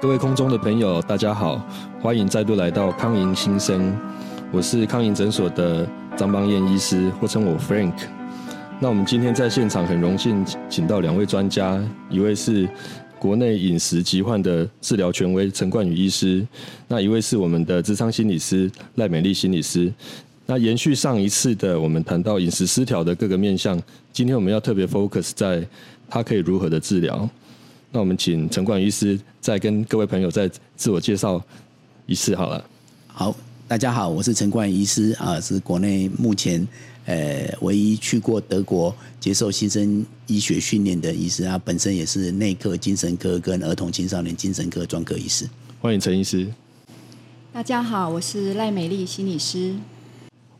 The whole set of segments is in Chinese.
各位空中的朋友，大家好，欢迎再度来到康营新生，我是康营诊所的张邦彦医师，或称我 Frank。那我们今天在现场很荣幸请到两位专家，一位是国内饮食疾患的治疗权威陈冠宇医师，那一位是我们的智商心理师赖美丽心理师。那延续上一次的，我们谈到饮食失调的各个面向，今天我们要特别 focus 在它可以如何的治疗。那我们请陈冠宇医师再跟各位朋友再自我介绍一次好了。好，大家好，我是陈冠宇医师啊，是国内目前呃唯一去过德国接受新生医学训练的医师啊，本身也是内科、精神科跟儿童青少年精神科专科医师。欢迎陈医师。大家好，我是赖美丽心理师。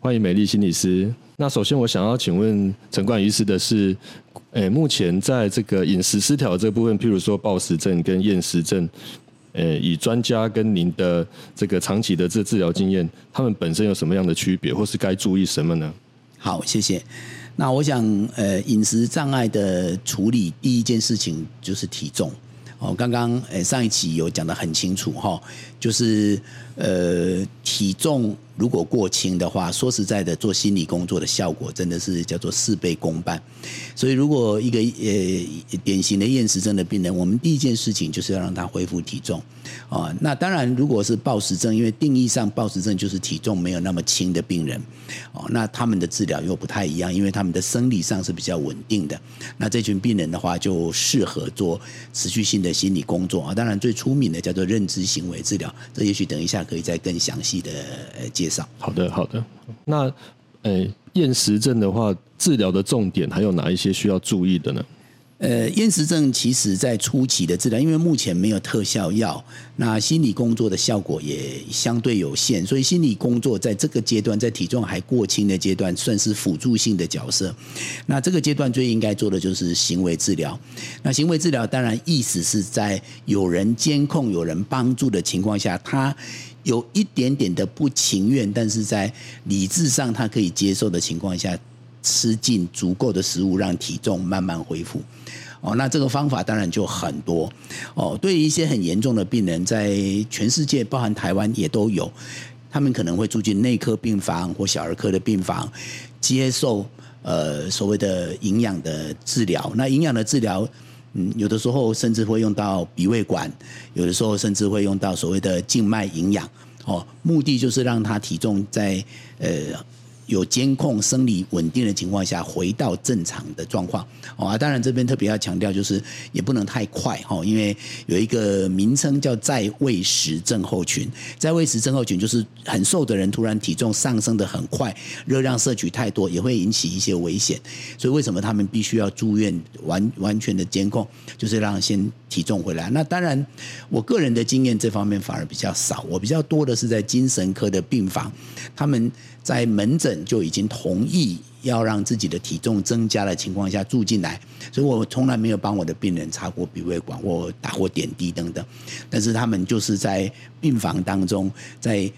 欢迎美丽心理师。那首先我想要请问陈冠宇医师的是，诶，目前在这个饮食失调这部分，譬如说暴食症跟厌食症，诶，以专家跟您的这个长期的这治疗经验，他们本身有什么样的区别，或是该注意什么呢？好，谢谢。那我想，呃，饮食障碍的处理，第一件事情就是体重。哦，刚刚诶上一期有讲的很清楚哈，就是呃体重如果过轻的话，说实在的，做心理工作的效果真的是叫做事倍功半。所以如果一个呃典型的厌食症的病人，我们第一件事情就是要让他恢复体重啊。那当然，如果是暴食症，因为定义上暴食症就是体重没有那么轻的病人哦，那他们的治疗又不太一样，因为他们的生理上是比较稳定的。那这群病人的话，就适合做持续性的。心理工作啊，当然最出名的叫做认知行为治疗，这也许等一下可以再更详细的介绍。好的，好的。那呃，厌食症的话，治疗的重点还有哪一些需要注意的呢？呃，厌食症其实在初期的治疗，因为目前没有特效药，那心理工作的效果也相对有限，所以心理工作在这个阶段，在体重还过轻的阶段，算是辅助性的角色。那这个阶段最应该做的就是行为治疗。那行为治疗当然意思是在有人监控、有人帮助的情况下，他有一点点的不情愿，但是在理智上他可以接受的情况下。吃进足够的食物，让体重慢慢恢复。哦，那这个方法当然就很多。哦，对于一些很严重的病人，在全世界，包含台湾也都有，他们可能会住进内科病房或小儿科的病房，接受呃所谓的营养的治疗。那营养的治疗，嗯，有的时候甚至会用到鼻胃管，有的时候甚至会用到所谓的静脉营养。哦，目的就是让他体重在呃。有监控、生理稳定的情况下，回到正常的状况。哦啊，当然这边特别要强调，就是也不能太快哈，因为有一个名称叫在喂食症候群。在喂食症候群就是很瘦的人突然体重上升的很快，热量摄取太多，也会引起一些危险。所以为什么他们必须要住院，完完全的监控，就是让先体重回来。那当然，我个人的经验这方面反而比较少，我比较多的是在精神科的病房，他们。在门诊就已经同意要让自己的体重增加的情况下住进来，所以我从来没有帮我的病人插过鼻胃管或打过点滴等等。但是他们就是在病房当中，在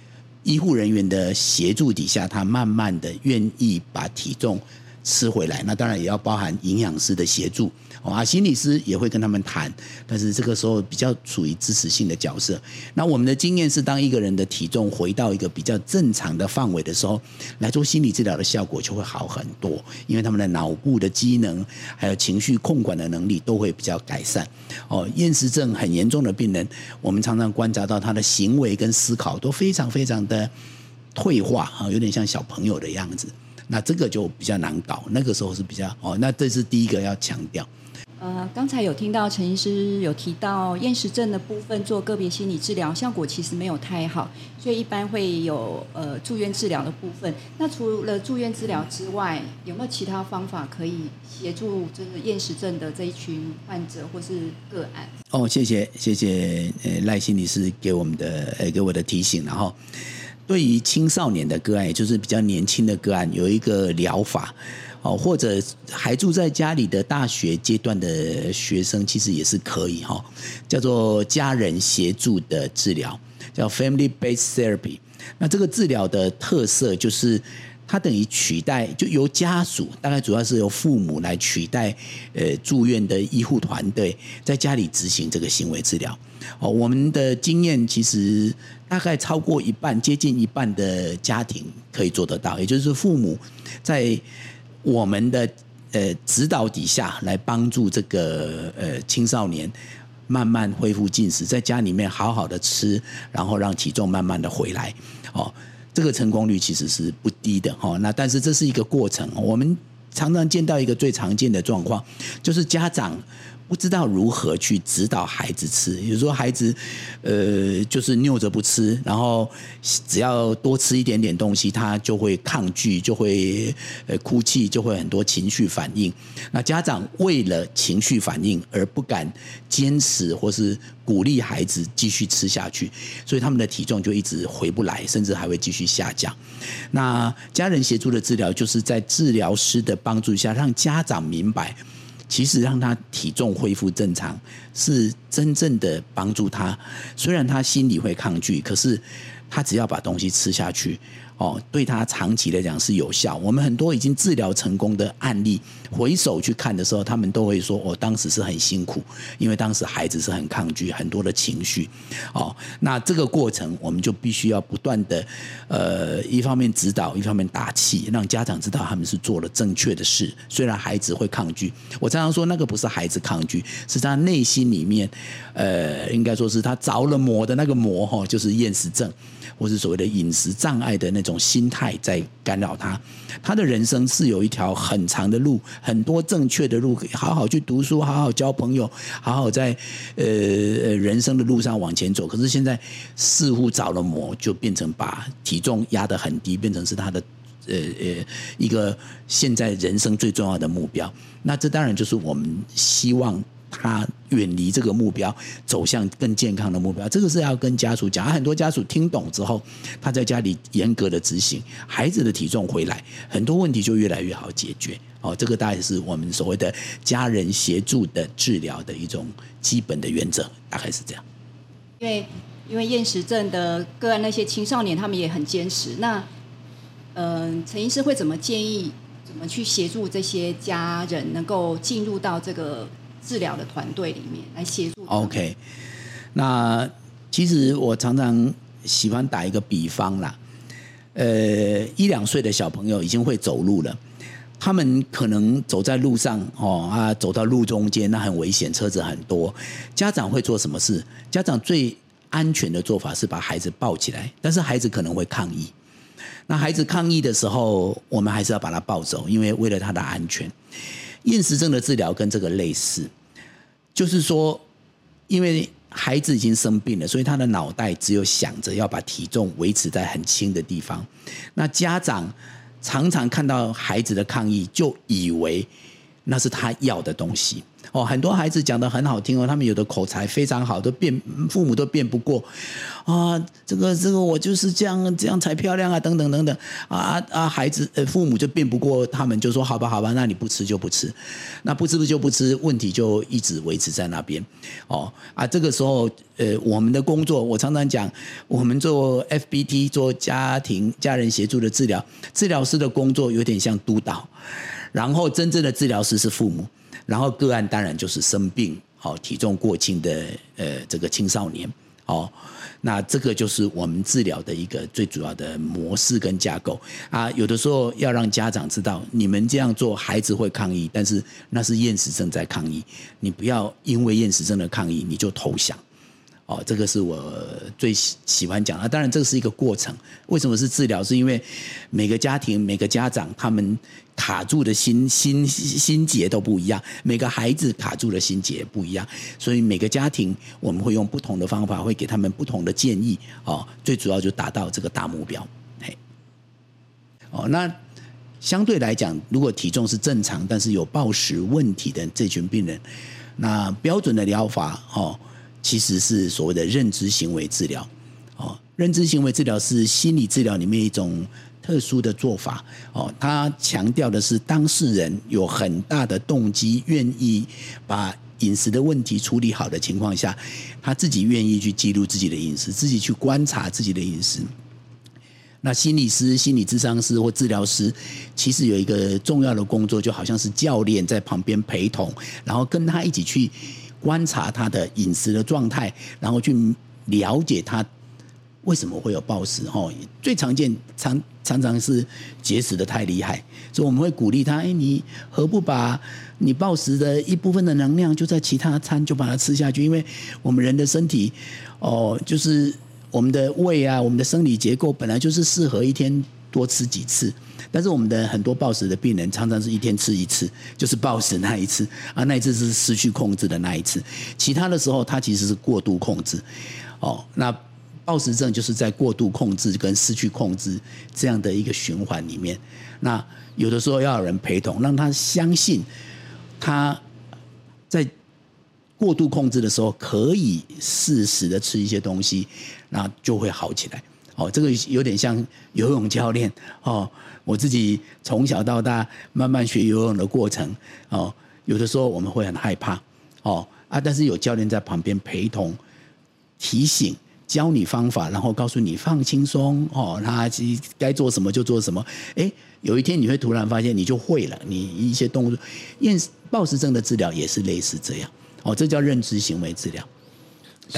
医护人员的协助底下，他慢慢的愿意把体重吃回来。那当然也要包含营养师的协助。啊，心理师也会跟他们谈，但是这个时候比较处于支持性的角色。那我们的经验是，当一个人的体重回到一个比较正常的范围的时候，来做心理治疗的效果就会好很多，因为他们的脑部的机能还有情绪控管的能力都会比较改善。哦，厌食症很严重的病人，我们常常观察到他的行为跟思考都非常非常的退化啊，有点像小朋友的样子。那这个就比较难搞，那个时候是比较哦，那这是第一个要强调。呃，刚才有听到陈医师有提到厌食症的部分做个别心理治疗效果其实没有太好，所以一般会有呃住院治疗的部分。那除了住院治疗之外，有没有其他方法可以协助这个厌食症的这一群患者或是个案？哦，谢谢谢谢呃赖心理师给我们的呃给我的提醒。然后对于青少年的个案，也就是比较年轻的个案，有一个疗法。哦，或者还住在家里的大学阶段的学生，其实也是可以哈，叫做家人协助的治疗，叫 family based therapy。那这个治疗的特色就是。它等于取代，就由家属，大概主要是由父母来取代，呃，住院的医护团队在家里执行这个行为治疗。哦，我们的经验其实大概超过一半，接近一半的家庭可以做得到，也就是父母在我们的呃指导底下来帮助这个呃青少年慢慢恢复进食，在家里面好好的吃，然后让体重慢慢的回来。哦，这个成功率其实是不低的哈。那但是这是一个过程，我们常常见到一个最常见的状况，就是家长。不知道如何去指导孩子吃，有时候孩子，呃，就是拗着不吃，然后只要多吃一点点东西，他就会抗拒，就会呃哭泣，就会很多情绪反应。那家长为了情绪反应而不敢坚持或是鼓励孩子继续吃下去，所以他们的体重就一直回不来，甚至还会继续下降。那家人协助的治疗，就是在治疗师的帮助下，让家长明白。其实让他体重恢复正常，是真正的帮助他。虽然他心里会抗拒，可是他只要把东西吃下去。哦，对他长期来讲是有效。我们很多已经治疗成功的案例，回首去看的时候，他们都会说：“我当时是很辛苦，因为当时孩子是很抗拒，很多的情绪。”哦，那这个过程我们就必须要不断的，呃，一方面指导，一方面打气，让家长知道他们是做了正确的事。虽然孩子会抗拒，我常常说那个不是孩子抗拒，是他内心里面，呃，应该说是他着了魔的那个魔哈，就是厌食症。或是所谓的饮食障碍的那种心态在干扰他，他的人生是有一条很长的路，很多正确的路，好好去读书，好好交朋友，好好在呃人生的路上往前走。可是现在似乎着了魔，就变成把体重压得很低，变成是他的呃呃一个现在人生最重要的目标。那这当然就是我们希望。他远离这个目标，走向更健康的目标，这个是要跟家属讲。很多家属听懂之后，他在家里严格的执行，孩子的体重回来，很多问题就越来越好解决。哦，这个大概是我们所谓的家人协助的治疗的一种基本的原则，大概是这样。因为因为厌食症的个案，那些青少年他们也很坚持。那嗯，陈医师会怎么建议，怎么去协助这些家人能够进入到这个？治疗的团队里面来协助。OK，那其实我常常喜欢打一个比方啦，呃，一两岁的小朋友已经会走路了，他们可能走在路上哦啊，走到路中间那很危险，车子很多，家长会做什么事？家长最安全的做法是把孩子抱起来，但是孩子可能会抗议。那孩子抗议的时候，我们还是要把他抱走，因为为了他的安全。厌食症的治疗跟这个类似，就是说，因为孩子已经生病了，所以他的脑袋只有想着要把体重维持在很轻的地方。那家长常常看到孩子的抗议，就以为那是他要的东西。哦，很多孩子讲的很好听哦，他们有的口才非常好，都辩父母都辩不过啊。这个这个我就是这样这样才漂亮啊，等等等等啊啊！孩子呃父母就辩不过他们，就说好吧好吧，那你不吃就不吃，那不吃不就不吃，问题就一直维持在那边。哦啊，这个时候呃我们的工作，我常常讲，我们做 FBT 做家庭家人协助的治疗，治疗师的工作有点像督导，然后真正的治疗师是父母。然后个案当然就是生病，好体重过轻的呃这个青少年，哦，那这个就是我们治疗的一个最主要的模式跟架构啊。有的时候要让家长知道，你们这样做孩子会抗议，但是那是厌食症在抗议，你不要因为厌食症的抗议你就投降。哦，这个是我最喜喜欢讲的。当然，这个是一个过程。为什么是治疗？是因为每个家庭、每个家长他们卡住的心心心结都不一样，每个孩子卡住的心结不一样，所以每个家庭我们会用不同的方法，会给他们不同的建议。哦，最主要就达到这个大目标。嘿，哦，那相对来讲，如果体重是正常，但是有暴食问题的这群病人，那标准的疗法，哦。其实是所谓的认知行为治疗，哦，认知行为治疗是心理治疗里面一种特殊的做法，哦，他强调的是当事人有很大的动机，愿意把饮食的问题处理好的情况下，他自己愿意去记录自己的饮食，自己去观察自己的饮食，那心理师、心理咨商师或治疗师，其实有一个重要的工作，就好像是教练在旁边陪同，然后跟他一起去观察他的饮食的状态，然后去了解他为什么会有暴食。哦，最常见常常常是节食的太厉害，所以我们会鼓励他：哎，你何不把你暴食的一部分的能量，就在其他餐就把它吃下去？因为我们人的身体，哦，就是我们的胃啊，我们的生理结构本来就是适合一天多吃几次。但是我们的很多暴食的病人，常常是一天吃一次，就是暴食那一次啊，那一次是失去控制的那一次。其他的时候，他其实是过度控制。哦，那暴食症就是在过度控制跟失去控制这样的一个循环里面。那有的时候要有人陪同，让他相信他在过度控制的时候，可以适时的吃一些东西，那就会好起来。哦，这个有点像游泳教练哦。我自己从小到大慢慢学游泳的过程哦，有的时候我们会很害怕哦啊，但是有教练在旁边陪同、提醒、教你方法，然后告诉你放轻松哦，他该做什么就做什么。哎，有一天你会突然发现你就会了，你一些动作。厌暴食症的治疗也是类似这样哦，这叫认知行为治疗。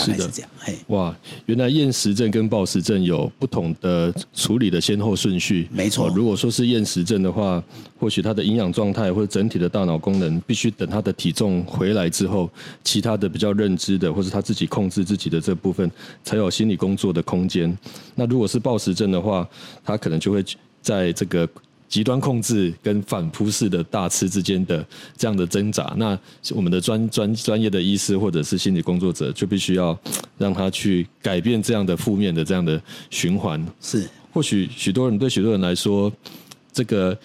是的，这样。嘿，哇，原来厌食症跟暴食症有不同的处理的先后顺序。没错，如果说是厌食症的话，或许他的营养状态或者整体的大脑功能，必须等他的体重回来之后，其他的比较认知的，或者他自己控制自己的这部分，才有心理工作的空间。那如果是暴食症的话，他可能就会在这个。极端控制跟反扑式的大吃之间的这样的挣扎，那我们的专专专业的医师或者是心理工作者就必须要让他去改变这样的负面的这样的循环。是，或许许多人对许多人来说，这个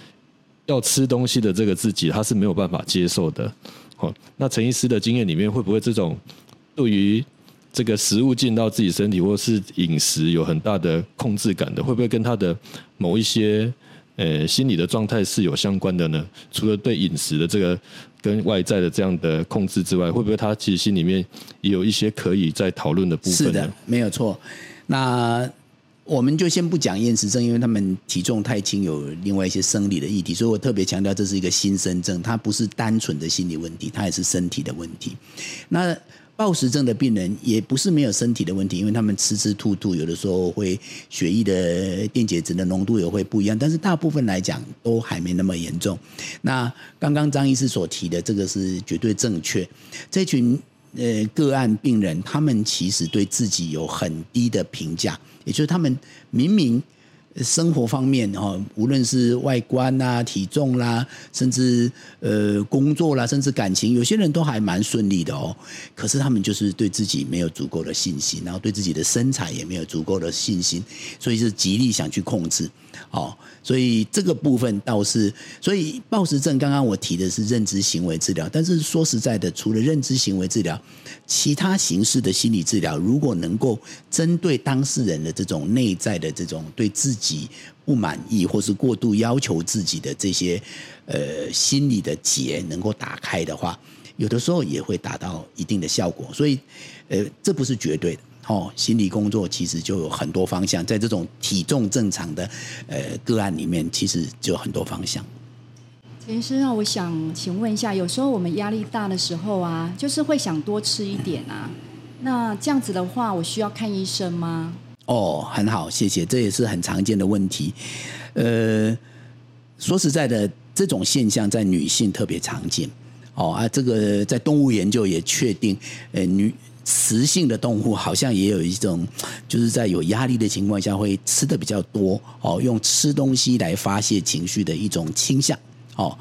要吃东西的这个自己他是没有办法接受的。好，那陈医师的经验里面会不会这种对于这个食物进到自己身体或是饮食有很大的控制感的，会不会跟他的某一些？呃，心理的状态是有相关的呢。除了对饮食的这个跟外在的这样的控制之外，会不会他其实心里面也有一些可以在讨论的部分？是的，没有错。那我们就先不讲厌食症，因为他们体重太轻，有另外一些生理的议题，所以我特别强调这是一个新生症，它不是单纯的心理问题，它也是身体的问题。那暴食症的病人也不是没有身体的问题，因为他们吃吃吐吐，有的时候会血液的电解质的浓度也会不一样，但是大部分来讲都还没那么严重。那刚刚张医师所提的这个是绝对正确。这群呃个案病人，他们其实对自己有很低的评价，也就是他们明明。生活方面哈，无论是外观啦、体重啦，甚至呃工作啦，甚至感情，有些人都还蛮顺利的哦。可是他们就是对自己没有足够的信心，然后对自己的身材也没有足够的信心，所以是极力想去控制。哦，所以这个部分倒是，所以暴食症刚刚我提的是认知行为治疗，但是说实在的，除了认知行为治疗，其他形式的心理治疗，如果能够针对当事人的这种内在的这种对自己己不满意或是过度要求自己的这些呃心理的结能够打开的话，有的时候也会达到一定的效果。所以，呃，这不是绝对的。哦，心理工作其实就有很多方向，在这种体重正常的呃个案里面，其实就有很多方向。陈医生，我想请问一下，有时候我们压力大的时候啊，就是会想多吃一点啊，那这样子的话，我需要看医生吗？哦，很好，谢谢，这也是很常见的问题。呃，说实在的，这种现象在女性特别常见。哦啊，这个在动物研究也确定，呃女。雌性的动物好像也有一种，就是在有压力的情况下会吃的比较多哦，用吃东西来发泄情绪的一种倾向哦。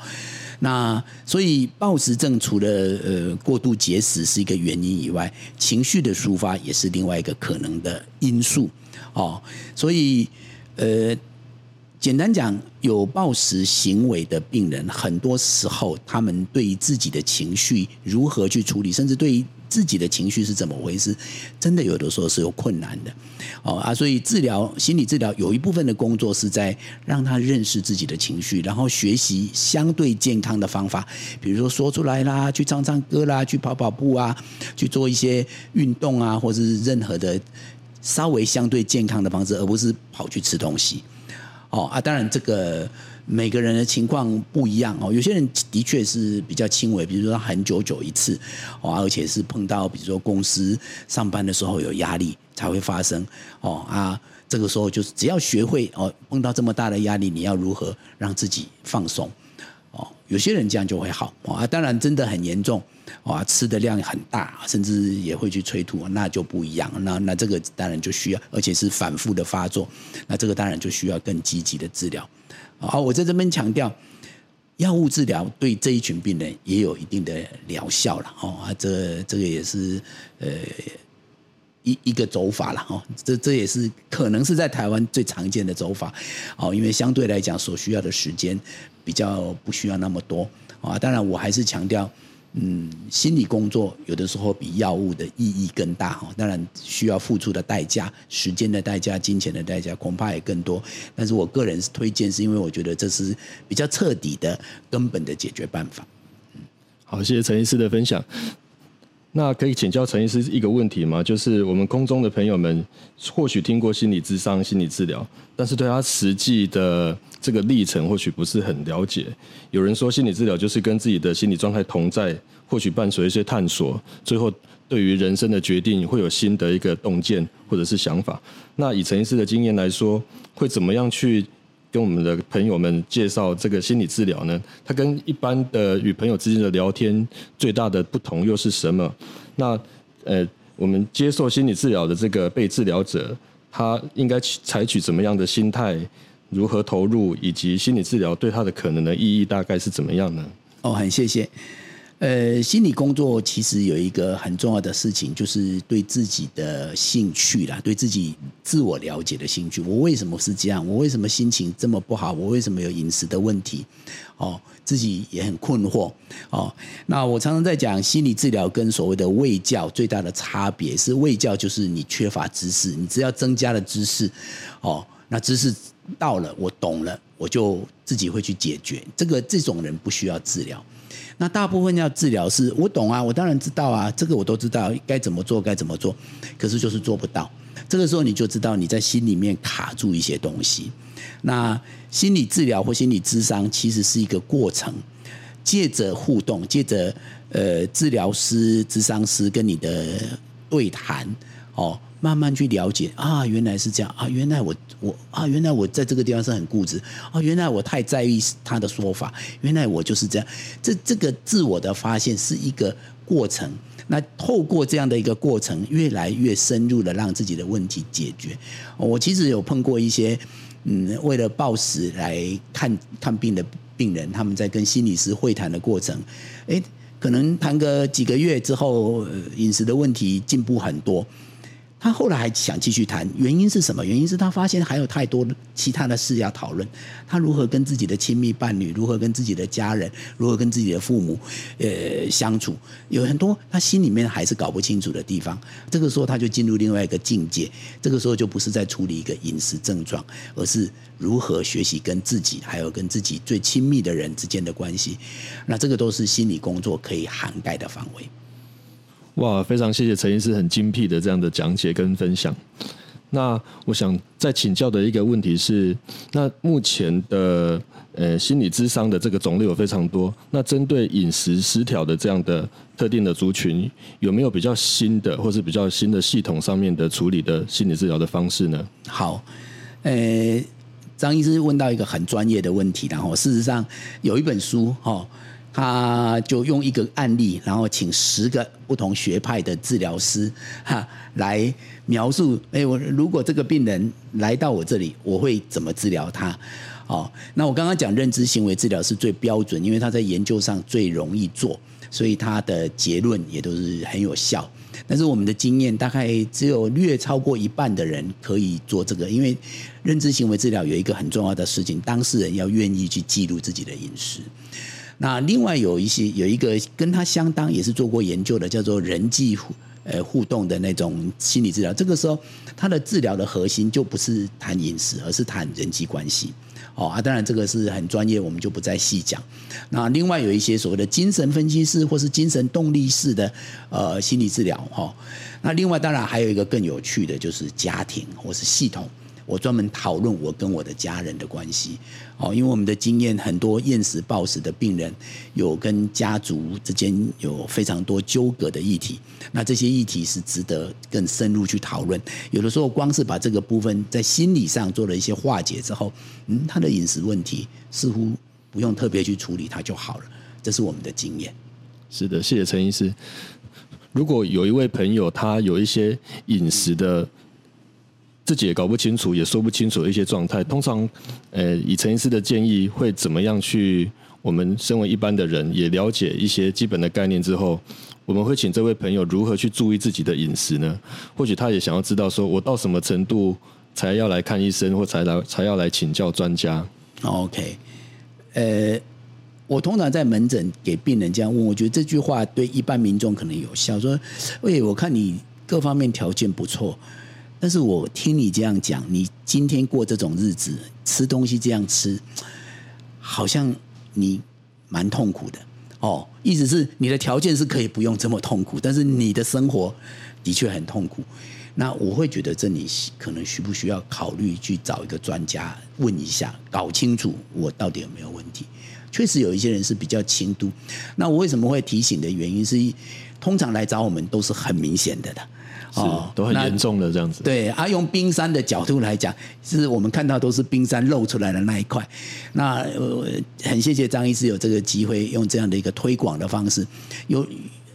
那所以暴食症除了呃过度节食是一个原因以外，情绪的抒发也是另外一个可能的因素哦。所以呃，简单讲，有暴食行为的病人，很多时候他们对于自己的情绪如何去处理，甚至对于自己的情绪是怎么回事？真的有的时候是有困难的，哦啊，所以治疗心理治疗有一部分的工作是在让他认识自己的情绪，然后学习相对健康的方法，比如说说出来啦，去唱唱歌啦，去跑跑步啊，去做一些运动啊，或者是任何的稍微相对健康的方式，而不是跑去吃东西。哦啊，当然这个每个人的情况不一样哦，有些人的确是比较轻微，比如说他很久久一次哦，而且是碰到比如说公司上班的时候有压力才会发生哦啊，这个时候就是只要学会哦，碰到这么大的压力，你要如何让自己放松哦，有些人这样就会好啊，当然真的很严重。哇，吃的量很大，甚至也会去催吐，那就不一样。那那这个当然就需要，而且是反复的发作，那这个当然就需要更积极的治疗。好，我在这边强调，药物治疗对这一群病人也有一定的疗效了。哦，啊，这这个也是呃一一个走法了。哦，这这也是可能是在台湾最常见的走法。哦，因为相对来讲所需要的时间比较不需要那么多。啊，当然我还是强调。嗯，心理工作有的时候比药物的意义更大哈，当然需要付出的代价、时间的代价、金钱的代价恐怕也更多。但是我个人是推荐，是因为我觉得这是比较彻底的、根本的解决办法。嗯，好，谢谢陈医师的分享。那可以请教陈医师一个问题吗？就是我们空中的朋友们或许听过心理咨商、心理治疗，但是对他实际的这个历程或许不是很了解。有人说心理治疗就是跟自己的心理状态同在，或许伴随一些探索，最后对于人生的决定会有新的一个洞见或者是想法。那以陈医师的经验来说，会怎么样去？跟我们的朋友们介绍这个心理治疗呢？它跟一般的与朋友之间的聊天最大的不同又是什么？那呃，我们接受心理治疗的这个被治疗者，他应该采取怎么样的心态？如何投入？以及心理治疗对他的可能的意义大概是怎么样呢？哦，很谢谢。呃，心理工作其实有一个很重要的事情，就是对自己的兴趣啦，对自己自我了解的兴趣。我为什么是这样？我为什么心情这么不好？我为什么有饮食的问题？哦，自己也很困惑。哦，那我常常在讲心理治疗跟所谓的卫教最大的差别是，卫教就是你缺乏知识，你只要增加了知识，哦，那知识到了，我懂了，我就自己会去解决。这个这种人不需要治疗。那大部分要治疗是，我懂啊，我当然知道啊，这个我都知道该怎么做，该怎么做，可是就是做不到。这个时候你就知道你在心里面卡住一些东西。那心理治疗或心理咨商其实是一个过程，借着互动，借着呃治疗师、咨商师跟你的对谈，哦。慢慢去了解啊，原来是这样啊，原来我我啊，原来我在这个地方是很固执啊，原来我太在意他的说法，原来我就是这样。这这个自我的发现是一个过程，那透过这样的一个过程，越来越深入的让自己的问题解决。我其实有碰过一些嗯，为了暴食来看看病的病人，他们在跟心理师会谈的过程，哎，可能谈个几个月之后，饮食的问题进步很多。他后来还想继续谈，原因是什么？原因是他发现还有太多其他的事要讨论。他如何跟自己的亲密伴侣，如何跟自己的家人，如何跟自己的父母，呃，相处，有很多他心里面还是搞不清楚的地方。这个时候他就进入另外一个境界。这个时候就不是在处理一个饮食症状，而是如何学习跟自己，还有跟自己最亲密的人之间的关系。那这个都是心理工作可以涵盖的范围。哇，非常谢谢陈医师很精辟的这样的讲解跟分享。那我想再请教的一个问题是，那目前的呃心理智商的这个种类有非常多，那针对饮食失调的这样的特定的族群，有没有比较新的或是比较新的系统上面的处理的心理治疗的方式呢？好，呃，张医师问到一个很专业的问题，然后事实上有一本书哈。他就用一个案例，然后请十个不同学派的治疗师哈来描述。哎，我如果这个病人来到我这里，我会怎么治疗他？哦，那我刚刚讲认知行为治疗是最标准，因为他在研究上最容易做，所以他的结论也都是很有效。但是我们的经验大概只有略超过一半的人可以做这个，因为认知行为治疗有一个很重要的事情，当事人要愿意去记录自己的饮食。那另外有一些有一个跟他相当也是做过研究的，叫做人际互呃互动的那种心理治疗。这个时候，他的治疗的核心就不是谈饮食，而是谈人际关系。哦啊，当然这个是很专业，我们就不再细讲。那另外有一些所谓的精神分析师或是精神动力式的呃心理治疗哈。那另外当然还有一个更有趣的就是家庭或是系统。我专门讨论我跟我的家人的关系，哦，因为我们的经验很多厌食暴食的病人有跟家族之间有非常多纠葛的议题，那这些议题是值得更深入去讨论。有的时候光是把这个部分在心理上做了一些化解之后，嗯，他的饮食问题似乎不用特别去处理，他就好了。这是我们的经验。是的，谢谢陈医师。如果有一位朋友他有一些饮食的。自己也搞不清楚，也说不清楚的一些状态。通常，呃，以陈医师的建议，会怎么样去？我们身为一般的人，也了解一些基本的概念之后，我们会请这位朋友如何去注意自己的饮食呢？或许他也想要知道，说我到什么程度才要来看医生，或才来才要来请教专家？OK，呃，我通常在门诊给病人这样问，我觉得这句话对一般民众可能有效。说，喂，我看你各方面条件不错。但是我听你这样讲，你今天过这种日子，吃东西这样吃，好像你蛮痛苦的哦。意思是你的条件是可以不用这么痛苦，但是你的生活的确很痛苦。那我会觉得这里可能需不需要考虑去找一个专家问一下，搞清楚我到底有没有问题。确实有一些人是比较轻度。那我为什么会提醒的原因是，通常来找我们都是很明显的的。哦，都很严重的这样子。对，啊，用冰山的角度来讲，是我们看到都是冰山露出来的那一块。那呃，很谢谢张医师有这个机会，用这样的一个推广的方式，有。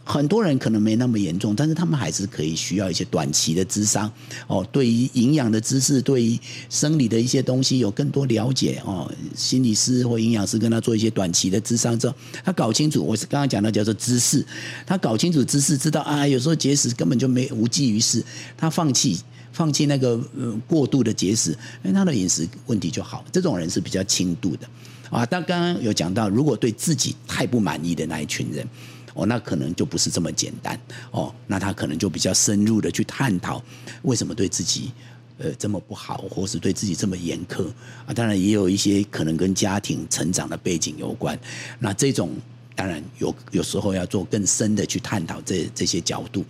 很多人可能没那么严重，但是他们还是可以需要一些短期的智商哦。对于营养的知识，对于生理的一些东西有更多了解哦。心理师或营养师跟他做一些短期的智商之后，他搞清楚，我是刚刚讲的叫做知识，他搞清楚知识，知道啊，有时候节食根本就没无济于事，他放弃放弃那个过度的节食，因为他的饮食问题就好。这种人是比较轻度的啊。但刚刚有讲到，如果对自己太不满意的那一群人。哦，那可能就不是这么简单哦，那他可能就比较深入的去探讨为什么对自己呃这么不好，或是对自己这么严苛啊？当然也有一些可能跟家庭成长的背景有关。那这种当然有有时候要做更深的去探讨这这些角度，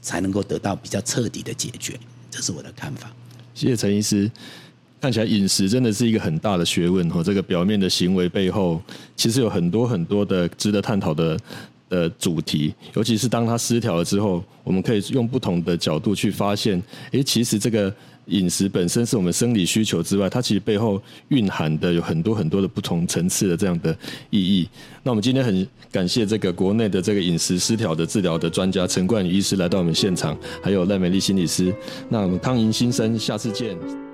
才能够得到比较彻底的解决。这是我的看法。谢谢陈医师。看起来饮食真的是一个很大的学问哦，这个表面的行为背后，其实有很多很多的值得探讨的。的主题，尤其是当它失调了之后，我们可以用不同的角度去发现，诶，其实这个饮食本身是我们生理需求之外，它其实背后蕴含的有很多很多的不同层次的这样的意义。那我们今天很感谢这个国内的这个饮食失调的治疗的专家陈冠宇医师来到我们现场，还有赖美丽心理师。那我们康莹新生，下次见。